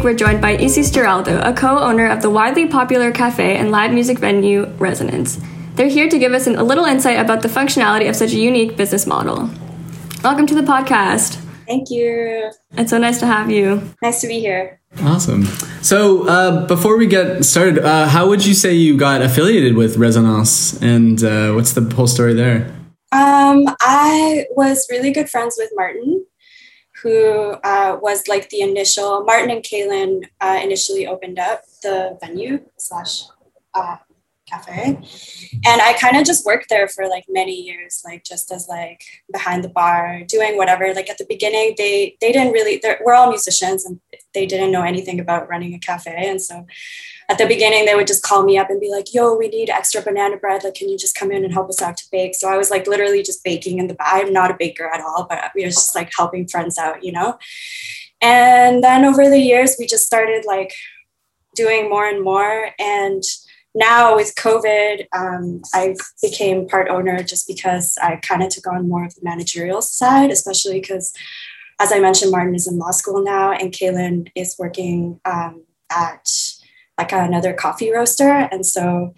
week we're joined by Isis Giraldo, a co-owner of the widely popular cafe and live music venue Resonance. They're here to give us an, a little insight about the functionality of such a unique business model. Welcome to the podcast. Thank you. It's so nice to have you. Nice to be here. Awesome. So, uh, before we get started, uh, how would you say you got affiliated with Resonance, and uh, what's the whole story there? Um, I was really good friends with Martin, who uh, was like the initial. Martin and Kaylin uh, initially opened up the venue slash uh, cafe, and I kind of just worked there for like many years, like just as like behind the bar, doing whatever. Like at the beginning, they they didn't really. We're all musicians, and they didn't know anything about running a cafe, and so at the beginning they would just call me up and be like yo we need extra banana bread. Like can you just come in and help us out to bake? So i was like literally just baking in the i'm not a baker at all but we were just like helping friends out you know? And then over the years we just started like doing more and more. And now with covid um, i became part owner just because i kind of took on more of the managerial side especially because as i mentioned martin is in law school now and kaylin is working um, at like another coffee roaster. And so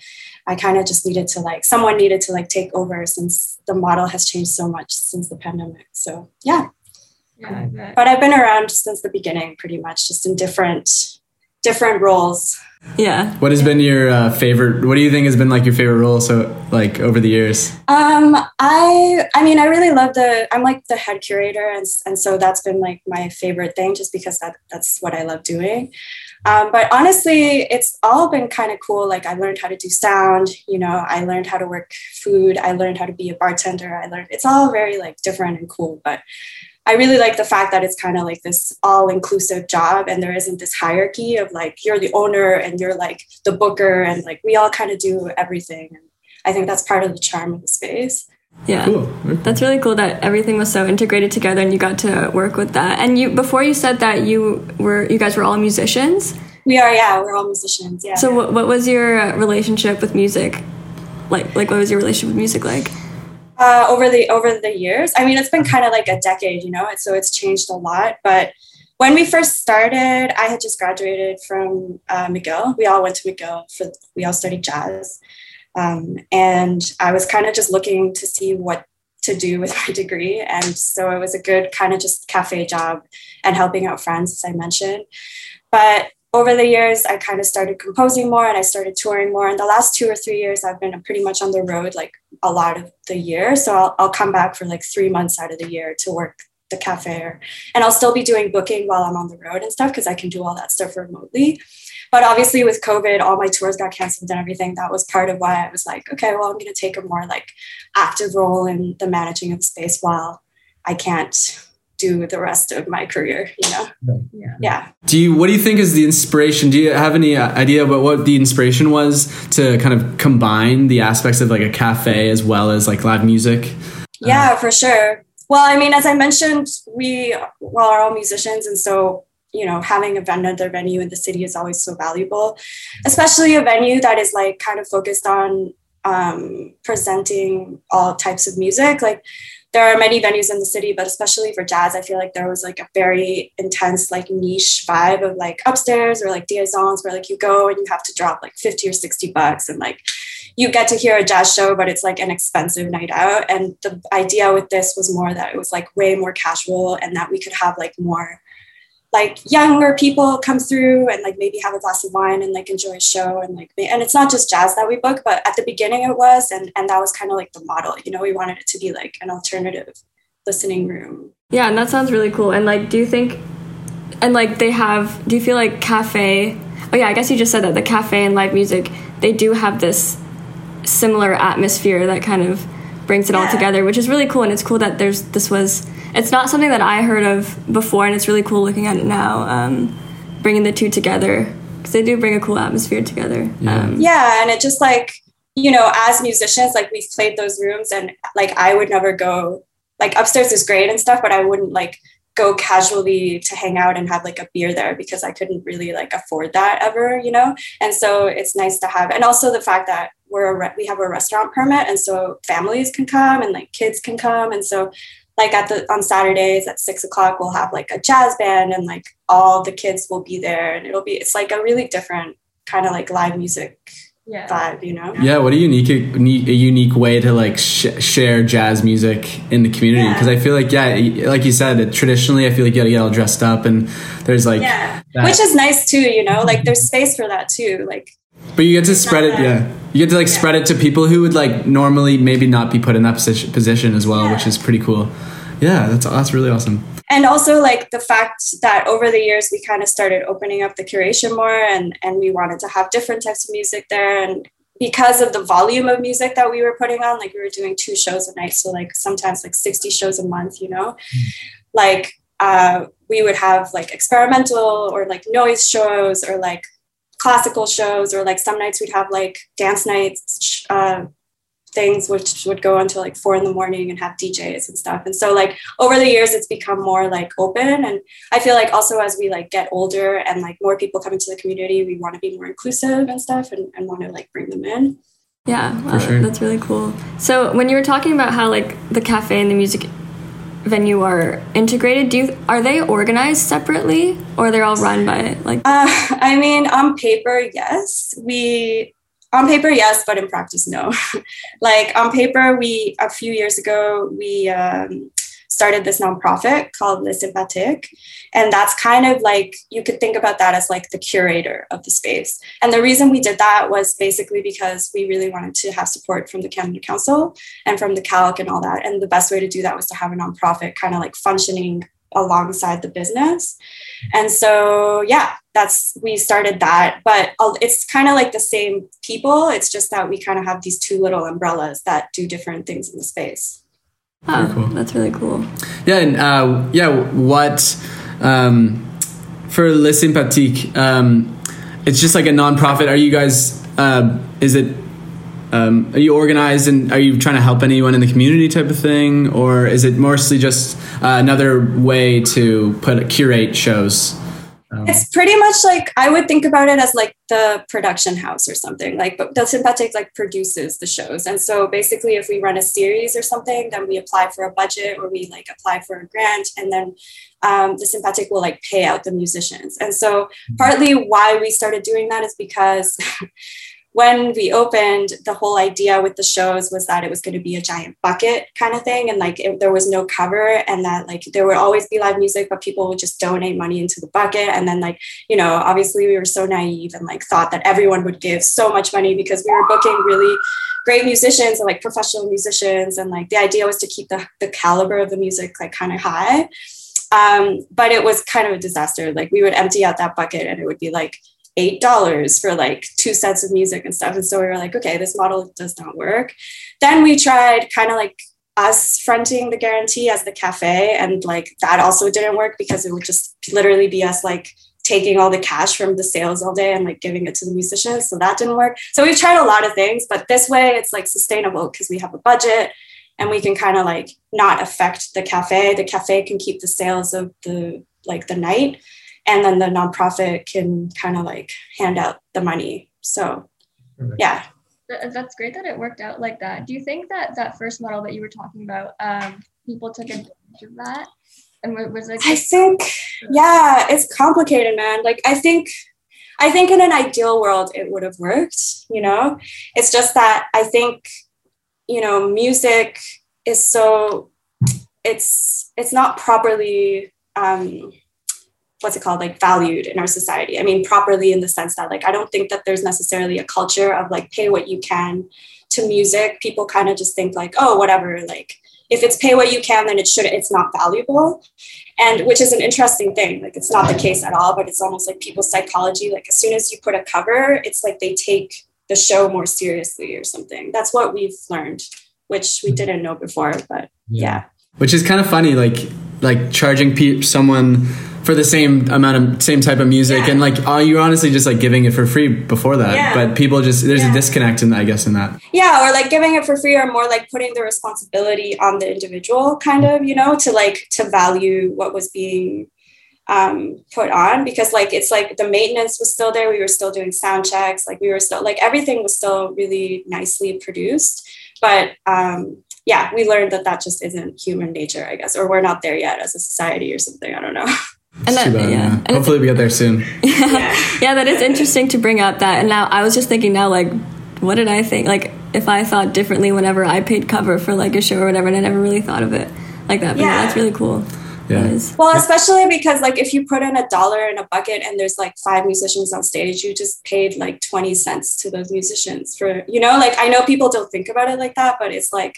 i kind of just needed to like someone needed to like take over since the model has changed so much since the pandemic. So yeah. Yeah but i've been around since the beginning pretty much just in different different roles. Yeah. What has been your uh, favorite what do you think has been like your favorite role so like over the years? Um i i mean i really love the i'm like the head curator and, and so that's been like my favorite thing just because that that's what i love doing um, but honestly, it's all been kind of cool. Like I learned how to do sound, you know, I learned how to work food, I learned how to be a bartender. I learned it's all very like different and cool. But I really like the fact that it's kind of like this all inclusive job and there isn't this hierarchy of like you're the owner and you're like the booker and like we all kind of do everything. And I think that's part of the charm of the space. Yeah. Cool. That's really cool that everything was so integrated together and you got to work with that. And you before you said that you were you guys were all musicians? We are, yeah, we're all musicians. Yeah. So what what was your relationship with music? Like like what was your relationship with music like? Uh, over the over the years, I mean, it's been kind of like a decade, you know, so it's changed a lot. But when we first started, I had just graduated from uh, McGill. We all went to McGill for we all studied jazz. Um, and I was kind of just looking to see what to do with my degree. And so it was a good kind of just cafe job and helping out friends, as I mentioned. But over the years, I kind of started composing more and I started touring more. In the last two or three years, I've been pretty much on the road like a lot of the year. So I'll, I'll come back for like three months out of the year to work the cafe or, and I'll still be doing booking while I'm on the road and stuff because I can do all that stuff remotely. But obviously, with COVID, all my tours got canceled and everything. That was part of why I was like, okay, well, I'm going to take a more like active role in the managing of the space while I can't do the rest of my career. You know, yeah. yeah. Do you? What do you think is the inspiration? Do you have any uh, idea about what the inspiration was to kind of combine the aspects of like a cafe as well as like live music? Yeah, uh, for sure. Well, I mean, as I mentioned, we well are all musicians, and so you know having a another venue in the city is always so valuable especially a venue that is like kind of focused on um, presenting all types of music. Like there are many venues in the city but especially for jazz i feel like there was like a very intense like niche vibe of like upstairs or like Dièse Onze where like you go and you have to drop like 50 or 60 bucks and like you get to hear a jazz show but it's like an expensive night out. And the idea with this was more that it was like way more casual and that we could have like more like younger people come through and like maybe have a glass of wine and like enjoy a show and like and it's not just jazz that we book but at the beginning it was and and that was kind of like the model. You know we wanted it to be like an alternative listening room. Yeah and that sounds really cool. And like do you think and like they have do you feel like cafe oh yeah i guess you just said that the cafe and live music they do have this similar atmosphere that kind of brings it yeah. all together which is really cool. And it's cool that there's this was it's not something that I heard of before, and it's really cool looking at it now, um, bringing the two together because they do bring a cool atmosphere together. Yeah. Um, yeah, and it just like you know, as musicians, like we've played those rooms, and like I would never go like upstairs is great and stuff, but I wouldn't like go casually to hang out and have like a beer there because I couldn't really like afford that ever, you know? And so it's nice to have, and also the fact that we're a re- we have a restaurant permit and so families can come and like kids can come. And so like at the on Saturdays at six o'clock we'll have like a jazz band and like all the kids will be there and it'll be it's like a really different kind of like live music Yeah. vibe, you know? Yeah, what a unique a unique way to like sh- share jazz music in the community Yeah. because I feel like yeah, like you said, it, traditionally I feel like you gotta get all dressed up and there's like Yeah. that- Which is nice too, you know, like there's space for that too. Like but you get to spread it not yeah. You get to like Yeah. spread it to people who would like normally maybe not be put in that position position as well, Yeah. which is pretty cool. Yeah, that's that's really awesome. and also like the fact that over the years we kind of started opening up the curation more and and we wanted to have different types of music there. And because of the volume of music that we were putting on like we were doing two shows a night. So like sometimes like 60 shows a month you know? Like uh, we would have like experimental or like noise shows or like classical shows or like some nights we'd have like dance nights uh, things which would go until like four in the morning and have DJs and stuff. And so like over the years it's become more like open. And I feel like also as we like get older and like more people come into the community, we want to be more inclusive and stuff and, and want to like bring them in. Yeah, wow, sure. that's really cool. So when you were talking about how like the cafe and the music venue are integrated, do you are they organized separately or they're all run by like Uh, I mean, on paper, yes. We on paper, yes, but in practice, no. like on paper, we a few years ago we um, started this nonprofit called Les Sympathiques, and that's kind of like you could think about that as like the curator of the space. And the reason we did that was basically because we really wanted to have support from the Canada Council and from the CALQ and all that. And the best way to do that was to have a nonprofit kind of like functioning alongside the business. And so, yeah, that's we started that, but uh, it's kind of like the same people. It's just that we kind of have these two little umbrellas that do different things in the space. wow, cool. that's really cool. Yeah, and uh, yeah, what um, for Les Sympathiques? Um, it's just like a nonprofit. Are you guys? Uh, is it? Um, are you organized and are you trying to help anyone in the community type of thing, or is it mostly just uh, another way to put curate shows? It's pretty much like I would think about it as like the production house or something. Like, but the Sympathetic like produces the shows, and so basically, if we run a series or something, then we apply for a budget or we like apply for a grant, and then um, the Sympathetic will like pay out the musicians. And so, partly why we started doing that is because. when we opened, the whole idea with the shows was that it was going to be a giant bucket kind of thing. And like it, there was no cover, and that like there would always be live music, but people would just donate money into the bucket. And then, like, you know, obviously we were so naive and like thought that everyone would give so much money because we were booking really great musicians and like professional musicians. And like the idea was to keep the, the caliber of the music like kind of high. Um, but it was kind of a disaster. Like we would empty out that bucket and it would be like, eight dollars for like two sets of music and stuff. And so we were like, okay, this model does not work. Then we tried kind of like us fronting the guarantee as the cafe, and like that also didn't work because it would just literally be us like taking all the cash from the sales all day and like giving it to the musicians. So that didn't work. So we've tried a lot of things, but this way it's like sustainable because we have a budget and we can kind of like not affect the cafe. The cafe can keep the sales of the like the night and then the nonprofit can kind of like hand out the money. So, yeah. That's great that it worked out like that. Do you think that that first model that you were talking about, um, people took advantage of that? And was it I think, yeah, it's complicated, man. Like, I think, I think in an ideal world, it would have worked, you know? It's just that I think, you know, music is so, it's, it's not properly, um, what's it called like valued in our society. I mean properly in the sense that like i don't think that there's necessarily a culture of like pay what you can to music. People kind of just think like oh whatever like if it's pay what you can then it should it's not valuable. And which is an interesting thing like it's not the case at all but it's almost like people's psychology like as soon as you put a cover it's like they take the show more seriously or something. That's what we've learned which we mm-hmm. didn't know before but yeah, Which is kind of funny, like like charging pe- someone for the same amount of same type of music, Yeah. and like oh, you're honestly just like giving it for free before that. Yeah. But people just there's a disconnect in that, I guess in that. yeah or like giving it for free or more like putting the responsibility on the individual kind of you know to like to value what was being um put on because like it's like the maintenance was still there we were still doing sound checks like we were still like everything was still really nicely produced but um yeah, we learned that that just isn't human nature, I guess, or we're not there yet as a society or something. I don't know. And that, Too bad, yeah. yeah. And Hopefully we get there soon. yeah, that is interesting to bring up that. And now I was just thinking now, like, what did I think? Like, if I thought differently whenever I paid cover for like a show or whatever, and I never really thought of it like that. But yeah, Yeah. that's really cool. Yeah. Well, especially because like if you put in a dollar in a bucket and there's like five musicians on stage, you just paid like 20 cents to those musicians for, you know, like I know people don't think about it like that, but it's like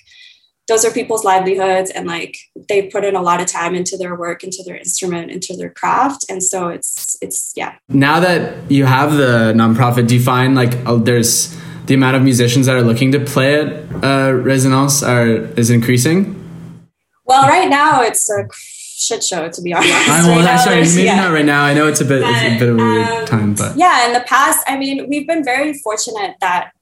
those are people's livelihoods and like they put in a lot of time into their work, into their instrument, into their craft. And so it's it's yeah. Now that you have the nonprofit, do you find like oh, there's the amount of musicians that are looking to play at uh, Resonance are is increasing? Well, right now it's a shit show to be honest. I, well, Right now maybe yeah. not right now. I know it's a bit it's a bit of a weird um, time, but yeah in the past i mean we've been very fortunate that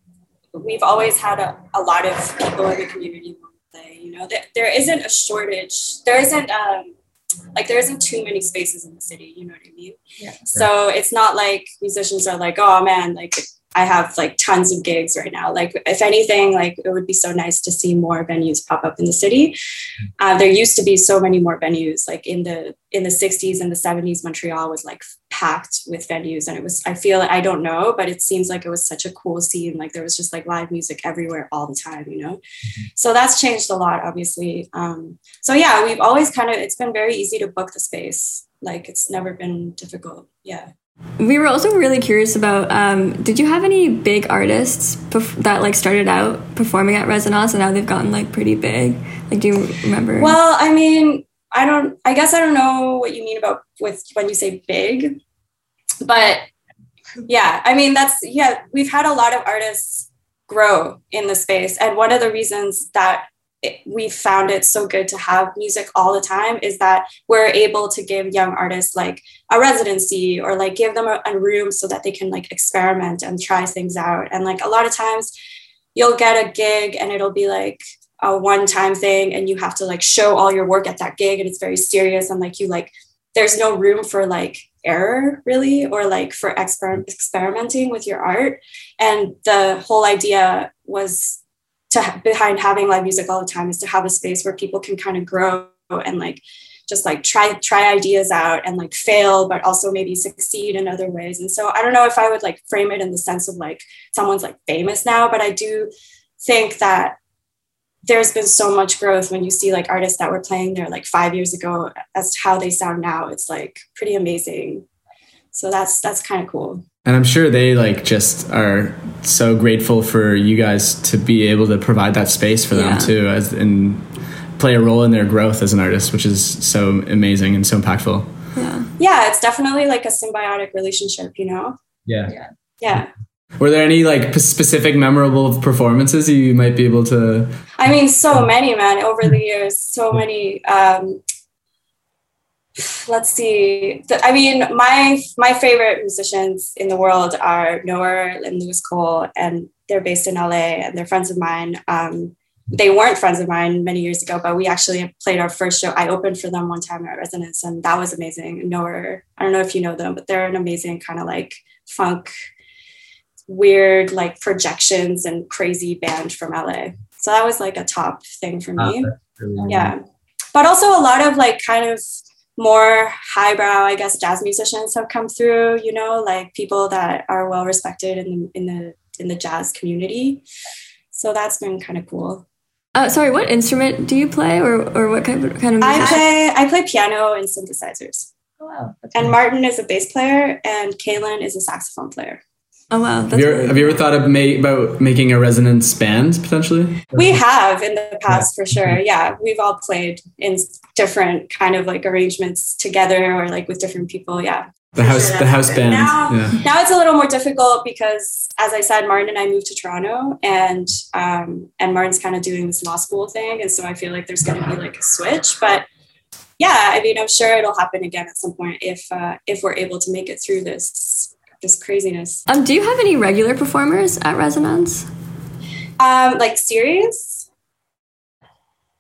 we've always had a, a lot of people in the community who play you know there, there isn't a shortage there isn't um like there isn't too many spaces in the city you know what i mean Yeah. so it's not like musicians are like oh man like i have like tons of gigs right now. Like if anything like it would be so nice to see more venues pop up in the city. Uh, there used to be so many more venues like in the in the 60s and the 70s montreal was like packed with venues and it was i feel i don't know but it seems like it was such a cool scene. Like there was just like live music everywhere all the time you know? So that's changed a lot obviously. Um, so yeah we've always kind of it's been very easy to book the space. Like it's never been difficult. Yeah We were also really curious about. Um, did you have any big artists that like started out performing at Resonance and now they've gotten like pretty big? Like, do you remember? well i mean i don't i guess i don't know what you mean about with when you say big but yeah i mean that's yeah we've had a lot of artists grow in the space and one of the reasons that it, we found it so good to have music all the time is that we're able to give young artists like a residency or like give them a, a room so that they can like experiment and try things out. And like a lot of times you'll get a gig and it'll be like a one time thing and you have to like show all your work at that gig and it's very serious and like you like there's no room for like error really or like for exper- experimenting with your art. And the whole idea was to behind having live music all the time is to have a space where people can kind of grow and like just like try try ideas out and like fail but also maybe succeed in other ways. And so i don't know if i would like frame it in the sense of like someone's like famous now but i do think that there's been so much growth when you see like artists that were playing there like five years ago as to how they sound now. It's like pretty amazing. So that's that's kind of cool and I'm sure they like just are so grateful for you guys to be able to provide that space for them Yeah. too, as and play a role in their growth as an artist, which is so amazing and so impactful. yeah. yeah it's definitely like a symbiotic relationship you know Yeah. yeah Were there any like p- specific memorable performances you might be able to? I mean, so many, man, over the years, so many. Um, let's see. I mean, my my favorite musicians in the world are Knower and Louis Cole, and they're based in LA, and they're friends of mine. Um, they weren't friends of mine many years ago, but we actually played our first show. I opened for them one time at Resonance, and that was amazing. Knower, I don't know if you know them, but they're an amazing kind of like funk, weird like projections and crazy band from LA. So that was like a top thing for me. Yeah. But also a lot of like kind of more highbrow, I guess, jazz musicians have come through, you know, like people that are well respected in the in the in the jazz community. So that's been kind of cool. Uh, sorry, what instrument do you play, or or what kind of kind of I play I play piano and synthesizers. Oh, wow. That's And nice. Martin is a bass player and Kaylin is a saxophone player. Oh wow, Have you, ever, have you ever thought of ma- about making a resonance band potentially? We have in the past for sure. Yeah, we've all played in different kind of like arrangements together or like with different people. Yeah. The house, sure the house happened. band. Now- yeah. Now it's a little more difficult because, as I said, Martin and I moved to Toronto, and um, and Martin's kind of doing this law school thing, and so I feel like there's going to be like a switch. But yeah, I mean, I'm sure it'll happen again at some point if uh, if we're able to make it through this this craziness. Um, do you have any regular performers at Resonance? Um, like serious?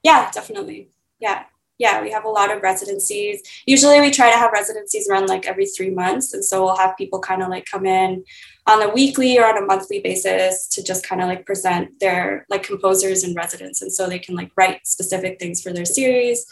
Yeah, definitely. Yeah. Yeah, we have a lot of residencies. Usually we try to have residencies run like every three months. And so we'll have people kind of like come in on a weekly or on a monthly basis to just kind of like present their like composers and residents. And so they can like write specific things for their series.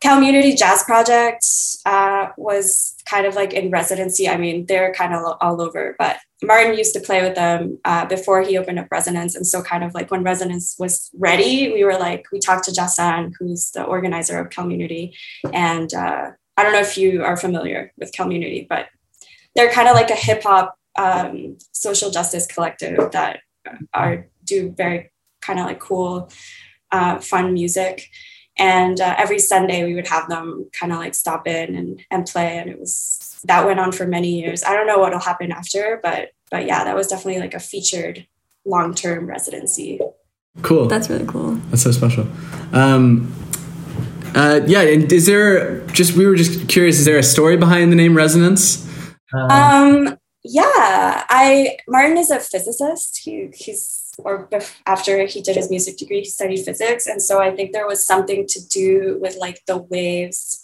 Kalmunity Jazz Project uh, was kind of like in residency. I mean, they're kind of all over, but Martin used to play with them uh, before he opened up Resonance. And so, kind of like when Resonance was ready, we were like, we talked to Jasan, who's the organizer of Kalmunity. And uh, I don't know if you are familiar with Kalmunity, but they're kind of like a hip hop um, social justice collective that are do very kind of like cool, uh, fun music and uh, every sunday we would have them kind of like stop in and, and play and it was that went on for many years i don't know what'll happen after but but yeah that was definitely like a featured long-term residency cool That's really cool. That's so special. Um, uh, yeah, and is there just we were just curious? Is there a story behind the name Resonance? um yeah i martin is a physicist he he's or bef- after he did his music degree he studied physics. And so i think there was something to do with like the waves.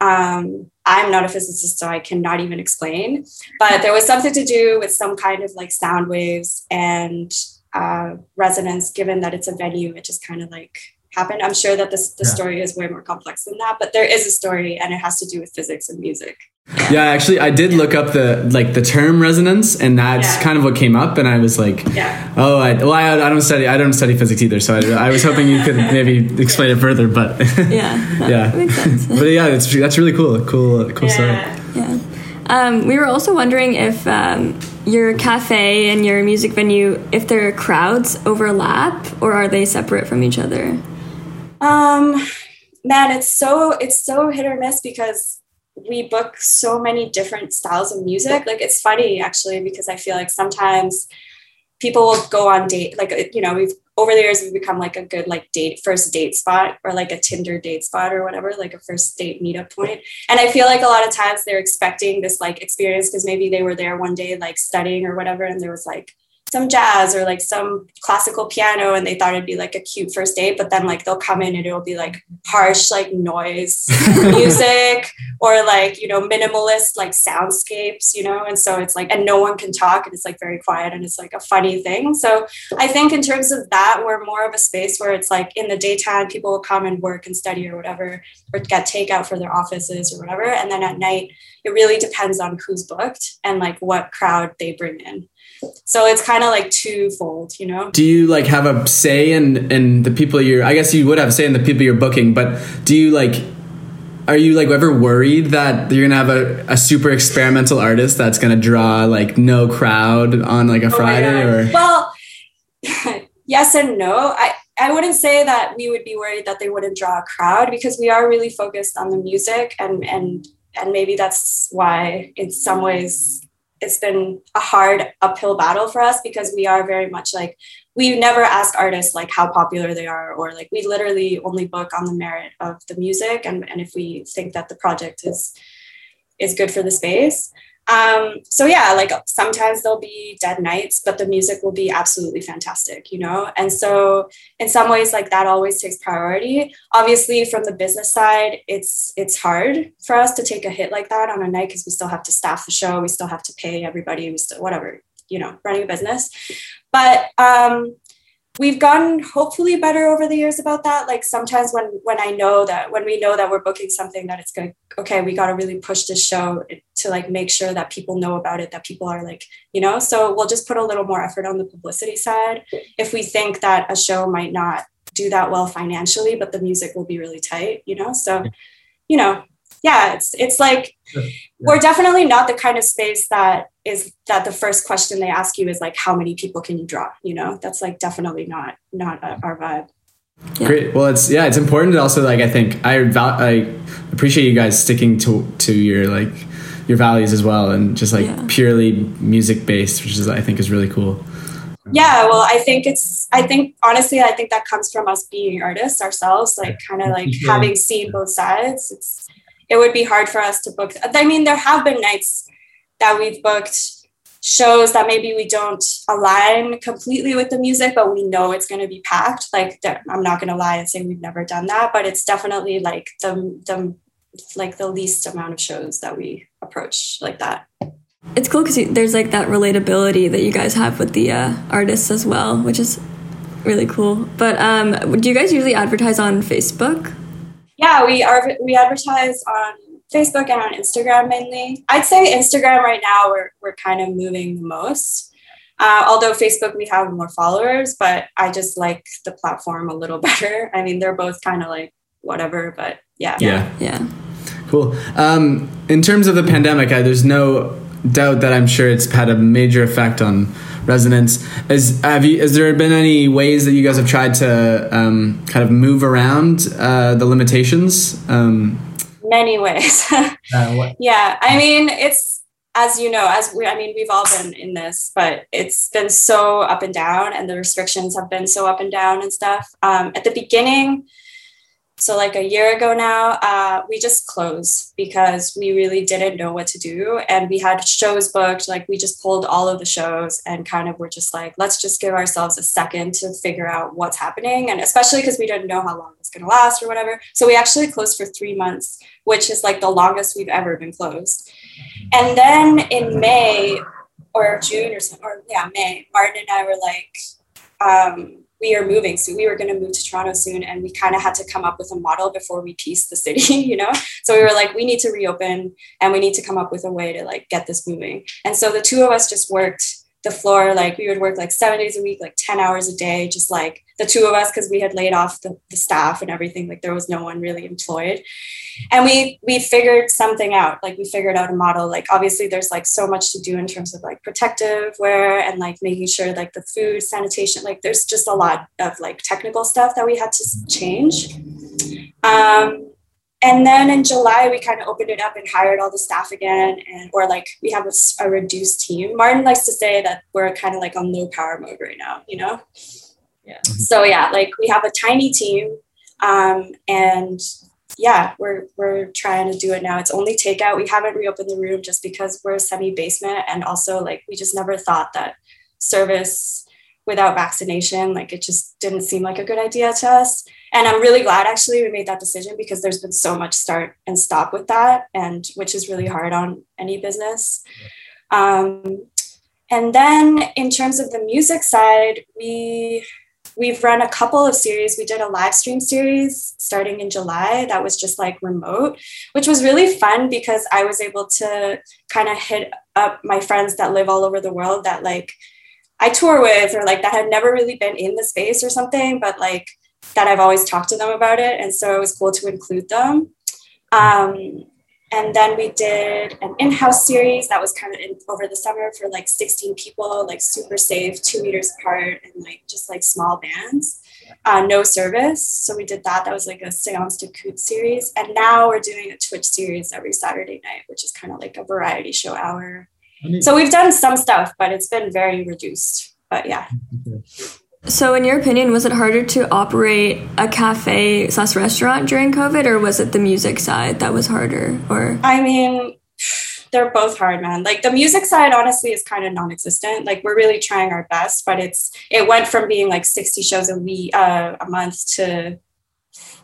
Um, i'm not a physicist so i cannot even explain. But there was something to do with some kind of like sound waves and uh, resonance given that it's a venue. It just kind of like happened i'm sure that this the Yeah. story is way more complex than that but there is a story and it has to do with physics and music Yeah, actually, I did look up the like the term resonance, and that's Yeah. kind of what came up. And I was like, yeah oh, I, well, I, I don't study I don't study physics either, so I, I was hoping you could maybe explain it further. But Yeah. yeah, Makes sense. but yeah, that's that's really cool. Cool, cool story. yeah Yeah. Um, we were also wondering if um, your cafe and your music venue, if their crowds overlap or are they separate from each other? Um, man, it's so it's so hit or miss because we book so many different styles of music. Like it's funny actually because I feel like sometimes people will go on date like uh, you know we've over the years we've become like a good like date first date spot or like a tinder date spot or whatever like a first date meetup point. point and i feel like a lot of times they're expecting this like experience because maybe they were there one day like studying or whatever and there was like some jazz or like some classical piano and they thought it'd be like a cute first date but then like they'll come in and it'll be like harsh like noise music or like you know minimalist like soundscapes you know? And so it's like and no one can talk and it's like very quiet and it's like a funny thing. So i think in terms of that we're more of a space where it's like in the daytime people will come and work and study or whatever or get takeout for their offices or whatever. And then at night it really depends on who's booked and like what crowd they bring in so it's kind of like twofold you know Do you like have a say in in the people you're? I guess you would have a say in the people you're booking, but do you like? Are you like ever worried that you're gonna have a, a super experimental artist that's gonna draw like no crowd on like a Oh Friday or? well yes and no i i wouldn't say that we would be worried that they wouldn't draw a crowd because we are really focused on the music and and and maybe that's why in some ways it's been a hard uphill battle for us because we are very much like we never ask artists like how popular they are or like we literally only book on the merit of the music and, and if we think that the project is is good for the space um, so yeah, like sometimes there'll be dead nights, but the music will be absolutely fantastic, you know? And so in some ways, like that always takes priority. Obviously, from the business side, it's it's hard for us to take a hit like that on a night because we still have to staff the show, we still have to pay everybody, we still whatever, you know, running a business. But um we've gotten hopefully better over the years about that. Like sometimes when when i know that when we know that we're booking something that it's good okay we got to really push this show to like make sure that people know about it that people are like you know? So we'll just put a little more effort on the publicity side. If we think that a show might not do that well financially but the music will be really tight you know? So you know yeah it's it's like we're definitely not the kind of space that is that the first question they ask you is like how many people can you draw you know that's like definitely not not uh, our vibe Yeah. Great. Well, it's yeah, it's important to also like I think I I appreciate you guys sticking to to your like your values as well and just like Yeah. purely music based, which is I think is really cool. yeah well i think it's i think honestly i think that comes from us being artists ourselves like kind of like Yeah. having seen both sides it's it would be hard for us to book i mean there have been nights that we've booked shows that maybe we don't align completely with the music, but we know it's going to be packed. Like I'm not going to lie and say we've never done that, but it's definitely like the the like the least amount of shows that we approach like that. It's cool because there's like that relatability that you guys have with the uh, artists as well, which is really cool. But um, do you guys usually advertise on Facebook? Yeah, we are. We advertise on Facebook and on Instagram mainly. I'd say Instagram right now we're we're kind of moving the most. Uh, although Facebook we have more followers, but I just like the platform a little better. I mean, they're both kind of like whatever, but yeah. Yeah. Yeah. Cool. Um, in terms of the pandemic, I, there's no doubt that I'm sure it's had a major effect on Resonance. Is have you? Has there been any ways that you guys have tried to um, kind of move around uh, the limitations? Um, Many ways. uh, yeah, I mean, it's as you know, as we, I mean, we've all been in this, but it's been so up and down, and the restrictions have been so up and down and stuff. Um, at the beginning so like a year ago now uh, we just closed because we really didn't know what to do. And we had shows booked like we just pulled all of the shows and kind of were just like let's just give ourselves a second to figure out what's happening. And especially because we didn't know how long it's going to last or whatever. So we actually closed for three months which is like the longest we've ever been closed. And then in may or june or, or yeah may martin and i were like um, we are moving. So we were going to move to toronto soon and we kind of had to come up with a model before we pieced the city you know? So we were like we need to reopen and we need to come up with a way to like get this moving. And so the two of us just worked the floor like we would work like seven days a week like 10 hours a day just like the two of us because we had laid off the, the staff and everything like there was no one really employed and we we figured something out like we figured out a model like obviously there's like so much to do in terms of like protective wear and like making sure like the food sanitation like there's just a lot of like technical stuff that we had to change um and then in July, we kind of opened it up and hired all the staff again, and or like we have a, a reduced team. Martin likes to say that we're kind of like on low power mode right now, you know. Yeah. Mm-hmm. So yeah, like we have a tiny team, um, and yeah, we're we're trying to do it now. It's only takeout. We haven't reopened the room just because we're a semi basement, and also like we just never thought that service without vaccination, like it just didn't seem like a good idea to us and i'm really glad actually we made that decision because there's been so much start and stop with that and which is really hard on any business um, and then in terms of the music side we we've run a couple of series we did a live stream series starting in july that was just like remote which was really fun because i was able to kind of hit up my friends that live all over the world that like i tour with or like that had never really been in the space or something but like that I've always talked to them about it. And so it was cool to include them. Um, and then we did an in-house series that was kind of in, over the summer for like 16 people, like super safe, two meters apart, and like just like small bands, uh, no service. So we did that. That was like a séance d'écoute series. And now we're doing a Twitch series every Saturday night, which is kind of like a variety show hour. So we've done some stuff, but it's been very reduced. But yeah. So, in your opinion, was it harder to operate a cafe slash restaurant during COVID, or was it the music side that was harder? Or I mean, they're both hard, man. Like the music side, honestly, is kind of non-existent. Like we're really trying our best, but it's it went from being like sixty shows a week, uh, a month to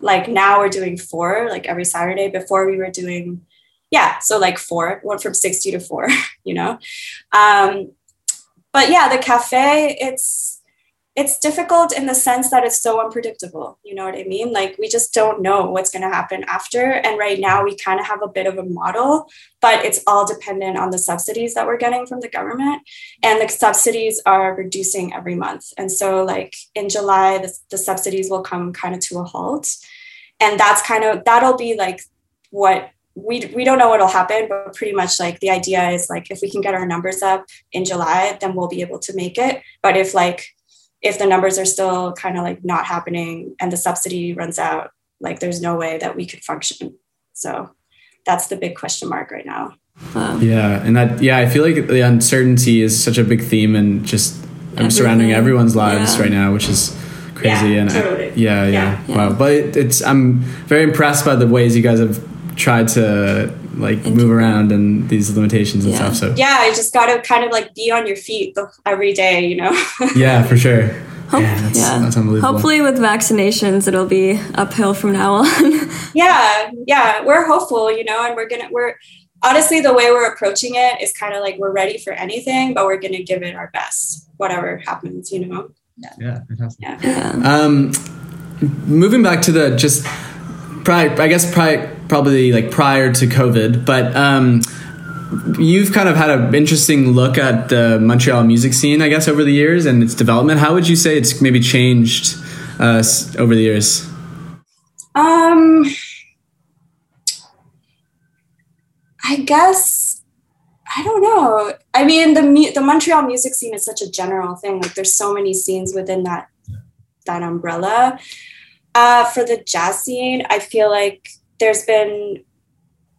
like now we're doing four, like every Saturday. Before we were doing, yeah, so like four, went from sixty to four, you know. Um, but yeah, the cafe, it's it's difficult in the sense that it's so unpredictable. You know what I mean? Like we just don't know what's going to happen after. And right now we kind of have a bit of a model, but it's all dependent on the subsidies that we're getting from the government. And the subsidies are reducing every month. And so, like in July, the, the subsidies will come kind of to a halt. And that's kind of, that'll be like what we, we don't know what'll happen, but pretty much like the idea is like if we can get our numbers up in July, then we'll be able to make it. But if like if the numbers are still kind of like not happening and the subsidy runs out, like there's no way that we could function. So that's the big question mark right now. Yeah, and that yeah, I feel like the uncertainty is such a big theme and just um, I'm surrounding everyone's lives yeah. right now, which is crazy. Yeah, and totally. I, yeah, yeah, yeah, wow. But it, it's I'm very impressed by the ways you guys have tried to like move around and these limitations and Yeah. stuff. So Yeah, you just got to kind of like be on your feet every day, you know? yeah, for sure. Hope- yeah, that's, yeah. that's unbelievable. Hopefully, with vaccinations, it'll be uphill from now on. yeah, yeah, we're hopeful, you know, and we're going to, we're, honestly, the way we're approaching it is kind of like we're ready for anything, but we're going to give it our best, whatever happens, you know? yeah, fantastic. Yeah. yeah. Um, moving back to the just prior, I guess prior, probably like prior to COVID, but um, you've kind of had an interesting look at the Montreal music scene, I guess, over the years and its development. How would you say it's maybe changed uh, over the years? Um, I guess I don't know. I mean, the the Montreal music scene is such a general thing. Like, there's so many scenes within that that umbrella. Uh, for the jazz scene, I feel like there's been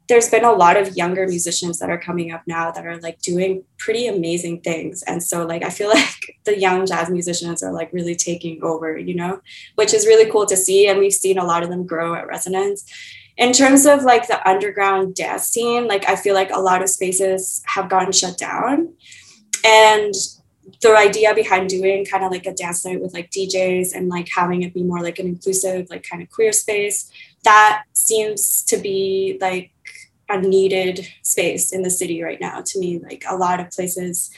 there's been a lot of younger musicians that are coming up now that are like doing pretty amazing things. And so like i feel like the young jazz musicians are like really taking over you know which is really cool to see. And we've seen a lot of them grow at resonance. In terms of like the underground dance scene like i feel like a lot of spaces have gotten shut down. And the idea behind doing kind of like a dance night with like djs and like having it be more like an inclusive like kind of queer space that seems to be like a needed space in the city right now to me. Like a lot of places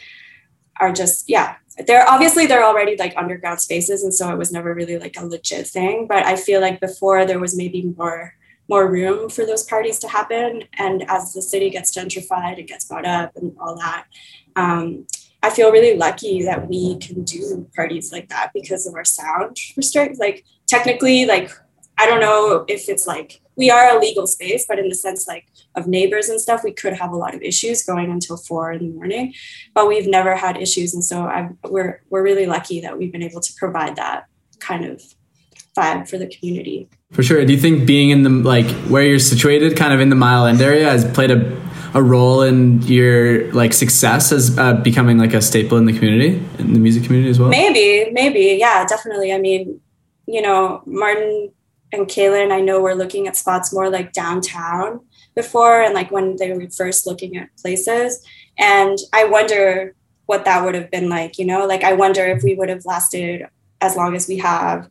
are just yeah they're obviously they're already like underground spaces and so it was never really like a legit thing but i feel like before there was maybe more more room for those parties to happen. And as the city gets gentrified it gets bought up and all that um, i feel really lucky that we can do parties like that because of our sound restrict like technically like i don't know if it's like we are a legal space but in the sense like of neighbors and stuff we could have a lot of issues going until four in the morning but we've never had issues. And so I'm, we're we're really lucky that we've been able to provide that kind of vibe for the community. For sure. Do you think being in the like where you're situated, kind of in the Mile End area, has played a, a role in your like success as uh, becoming like a staple in the community, in the music community as well? maybe maybe yeah definitely. I mean you know martin and kaylin i know we're looking at spots more like downtown before and like when they were first looking at places. And i wonder what that would have been like you know? Like i wonder if we would have lasted as long as we have.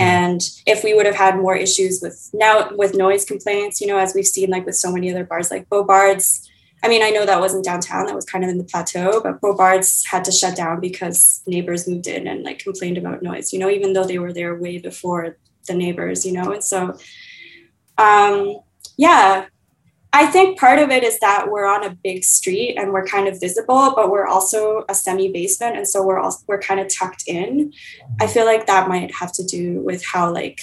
And if we would have had more issues with now with noise complaints you know as we've seen like with so many other bars like bobards i mean i know that wasn't downtown that was kind of in the plateau but bobards had to shut down because neighbors moved in and like complained about noise you know even though they were there way before the neighbors you know and so um yeah I think part of it is that we're on a big street and we're kind of visible, but we're also a semi basement, and so we're also we're kind of tucked in. I feel like that might have to do with how like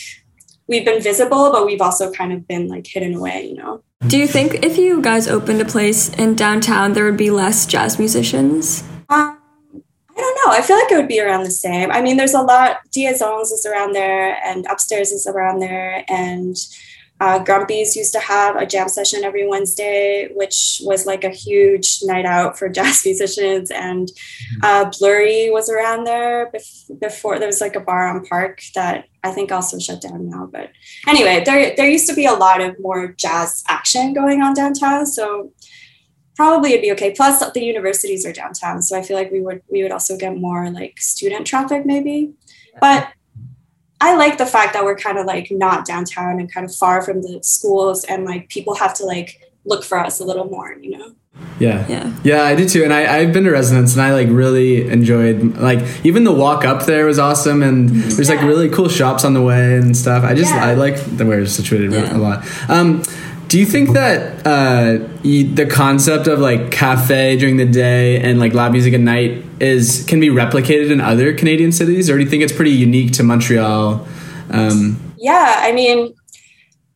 we've been visible, but we've also kind of been like hidden away, you know. Do you think if you guys opened a place in downtown, there would be less jazz musicians? Um, I don't know. I feel like it would be around the same. I mean, there's a lot. Dièse Onze is around there, and upstairs is around there, and uh, Grumpy's used to have a jam session every Wednesday, which was like a huge night out for jazz musicians. And uh, Blurry was around there bef- before. There was like a bar on Park that I think also shut down now. But anyway, there there used to be a lot of more jazz action going on downtown. So probably it'd be okay. Plus, the universities are downtown, so I feel like we would we would also get more like student traffic maybe. But I like the fact that we're kind of like not downtown and kind of far from the schools, and like people have to like look for us a little more, you know. Yeah. Yeah. Yeah, I do too. And I, I've been to Resonance and I like really enjoyed like even the walk up there was awesome and there's like really cool shops on the way and stuff. I just Yeah. I like the way it's situated Yeah. a lot. Um do you think that uh, y- the concept of like cafe during the day and like loud music at night is can be replicated in other Canadian cities, or do you think it's pretty unique to Montreal? Um, Yeah, I mean,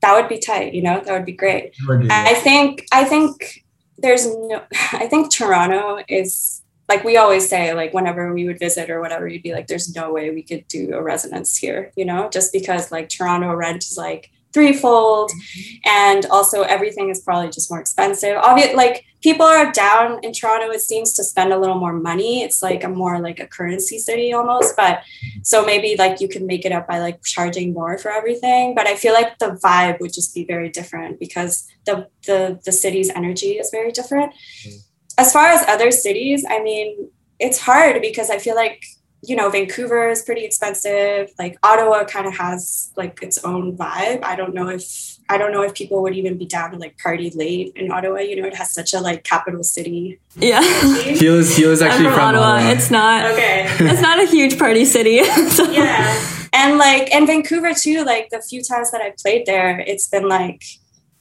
that would be tight, you know. That would be great. I think I think there's no I think Toronto is like we always say like whenever we would visit or whatever you'd be like there's no way we could do a resonance here you know just because like Toronto rent is like threefold mm-hmm. and also everything is probably just more expensive. Obviously like people are down in toronto it seems to spend a little more money. It's like a more like a currency city almost but so maybe like you can make it up by like charging more for everything. But i feel like the vibe would just be very different because the the, the city's energy is very different. Mm. As far as other cities i mean it's hard because i feel like you know, Vancouver is pretty expensive. Like Ottawa kind of has like its own vibe. I don't know if I don't know if people would even be down to like party late in Ottawa. You know, it has such a like capital city. Yeah. he was he was actually I'm from, from Ottawa. Ottawa. It's not. Okay. It's not a huge party city. so- yeah. And like and Vancouver too, like the few times that I've played there, it's been like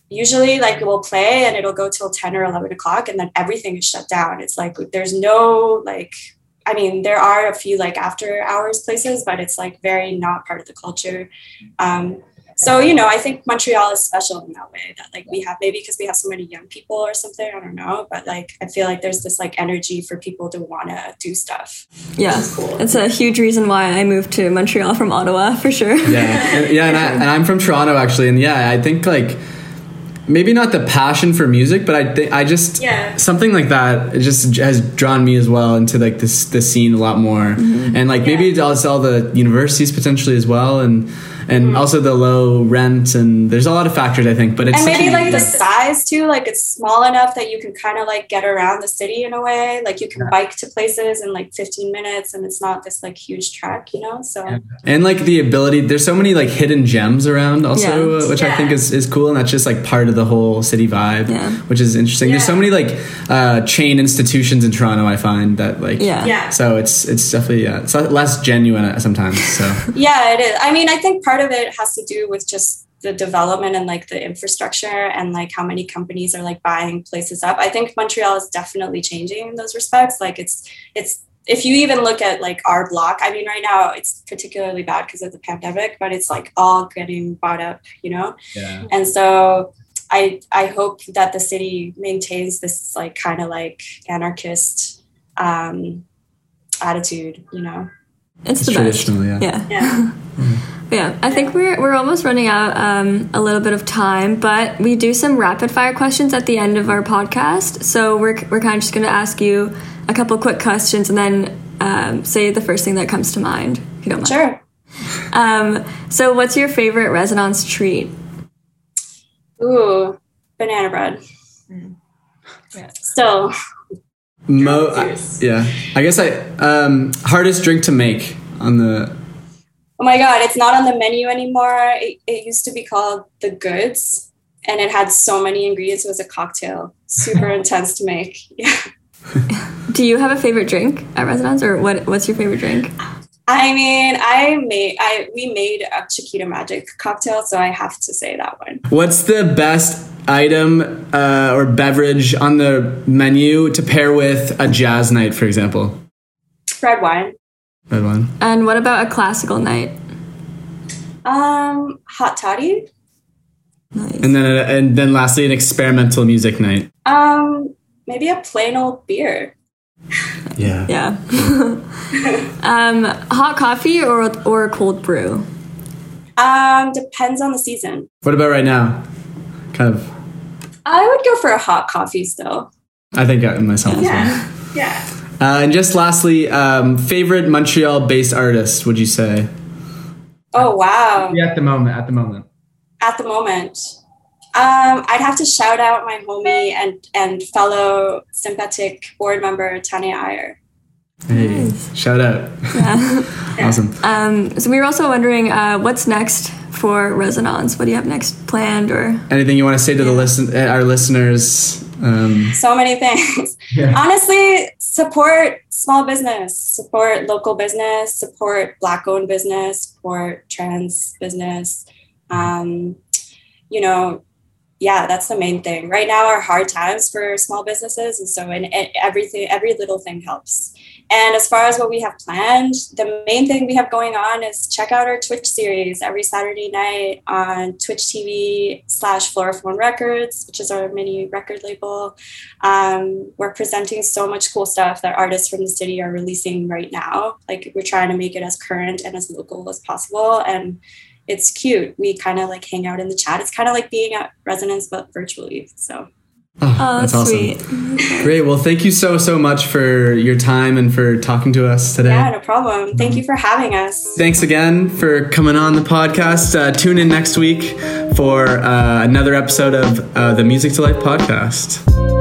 usually like we'll play and it'll go till 10 or 11 o'clock and then everything is shut down. It's like there's no like I mean, there are a few like after hours places, but it's like very not part of the culture. Um, so you know, I think Montreal is special in that way that like we have maybe because we have so many young people or something. I don't know, but like I feel like there's this like energy for people to want to do stuff. Yeah, cool. it's a huge reason why I moved to Montreal from Ottawa for sure. yeah, and, yeah, and, I, and I'm from Toronto actually, and yeah, I think like maybe not the passion for music, but I think I just Yeah. something like that it just has drawn me as well into like this the scene a lot more, mm-hmm. and like maybe Yeah. it's all the universities potentially as well, and and Mm-hmm. also the low rent and there's a lot of factors I think, but it's and maybe like the size too like it's small enough that you can kind of like get around the city in a way. Like you can bike to places in like 15 minutes and it's not this like huge trek you know so. And like the ability there's so many like hidden gems around also Yeah. uh, which i think is, is cool and that's just like part of the whole city vibe Yeah. which is interesting. There's so many like uh, chain institutions in toronto i find that like Yeah. yeah. so it's it's definitely yeah it's less genuine sometimes so. Yeah it is. I mean i think part of it has to do with just the development and like the infrastructure and like how many companies are like buying places up. I think montreal is definitely changing in those respects. Like it's it's if you even look at like our block i mean right now it's particularly bad because of the pandemic but it's like all getting bought up you know? Yeah. And so i i hope that the city maintains this like kind of like anarchist um attitude you know? It's, it's the best. traditional yeah. Yeah. yeah Yeah, I think we're we're almost running out um, a little bit of time, but we do some rapid fire questions at the end of our podcast. So we're we're kind of just going to ask you a couple quick questions and then um, say the first thing that comes to mind. If you don't mind. sure Um, so, what's your favorite resonance treat? ooh banana bread Yeah. So, Mo- I- yeah i guess i um hardest drink to make on the oh my god it's not on the menu anymore it, it used to be called the goods and it had so many ingredients it was a cocktail super intense to make yeah Do you have a favorite drink at Resonance, or what? What's your favorite drink? I mean, I made I we made a Chiquita Magic cocktail, so I have to say that one. What's the best item uh, or beverage on the menu to pair with a jazz night, for example? Red wine. Red one. And what about a classical night? Um, hot toddy. Nice. And then and then lastly, an experimental music night. Um, maybe a plain old beer. Yeah. Yeah. um, hot coffee or or cold brew? Um, depends on the season. What about right now? Kind of. I would go for a hot coffee still. I think I, myself as well. Yeah. Yeah. Uh, and just lastly, um, favorite Montreal-based artist? Would you say? Oh wow. at the moment. At the moment. At the moment. Um, I'd have to shout out my homie and and fellow sympathetic board member Tanya Iyer. Hey, Nice. shout out. Yeah. awesome. um, so we were also wondering uh, what's next for Resonance. What do you have next planned? Or Anything you want to say to the listen, uh, our listeners? Um, So many things. yeah. honestly support small business support local business support black owned business support trans business. Um, you know yeah that's the main thing. Right now are hard times for small businesses and so and everything every little thing helps and as far as what we have planned the main thing we have going on is check out our twitch series every saturday night on twitch tv slash floriphone records which is our mini record label um, we're presenting so much cool stuff that artists from the city are releasing right now like we're trying to make it as current and as local as possible and it's cute. We kind of like hang out in the chat. It's kind of like being at resonance, but virtually. So. Oh, Oh, that's, that's awesome. sweet. Great. Well, thank you so so much for your time and for talking to us today. Yeah, no problem. Thank you for having us. Thanks again for coming on the podcast. Uh, tune in next week for uh, another episode of uh, the Music to Life podcast.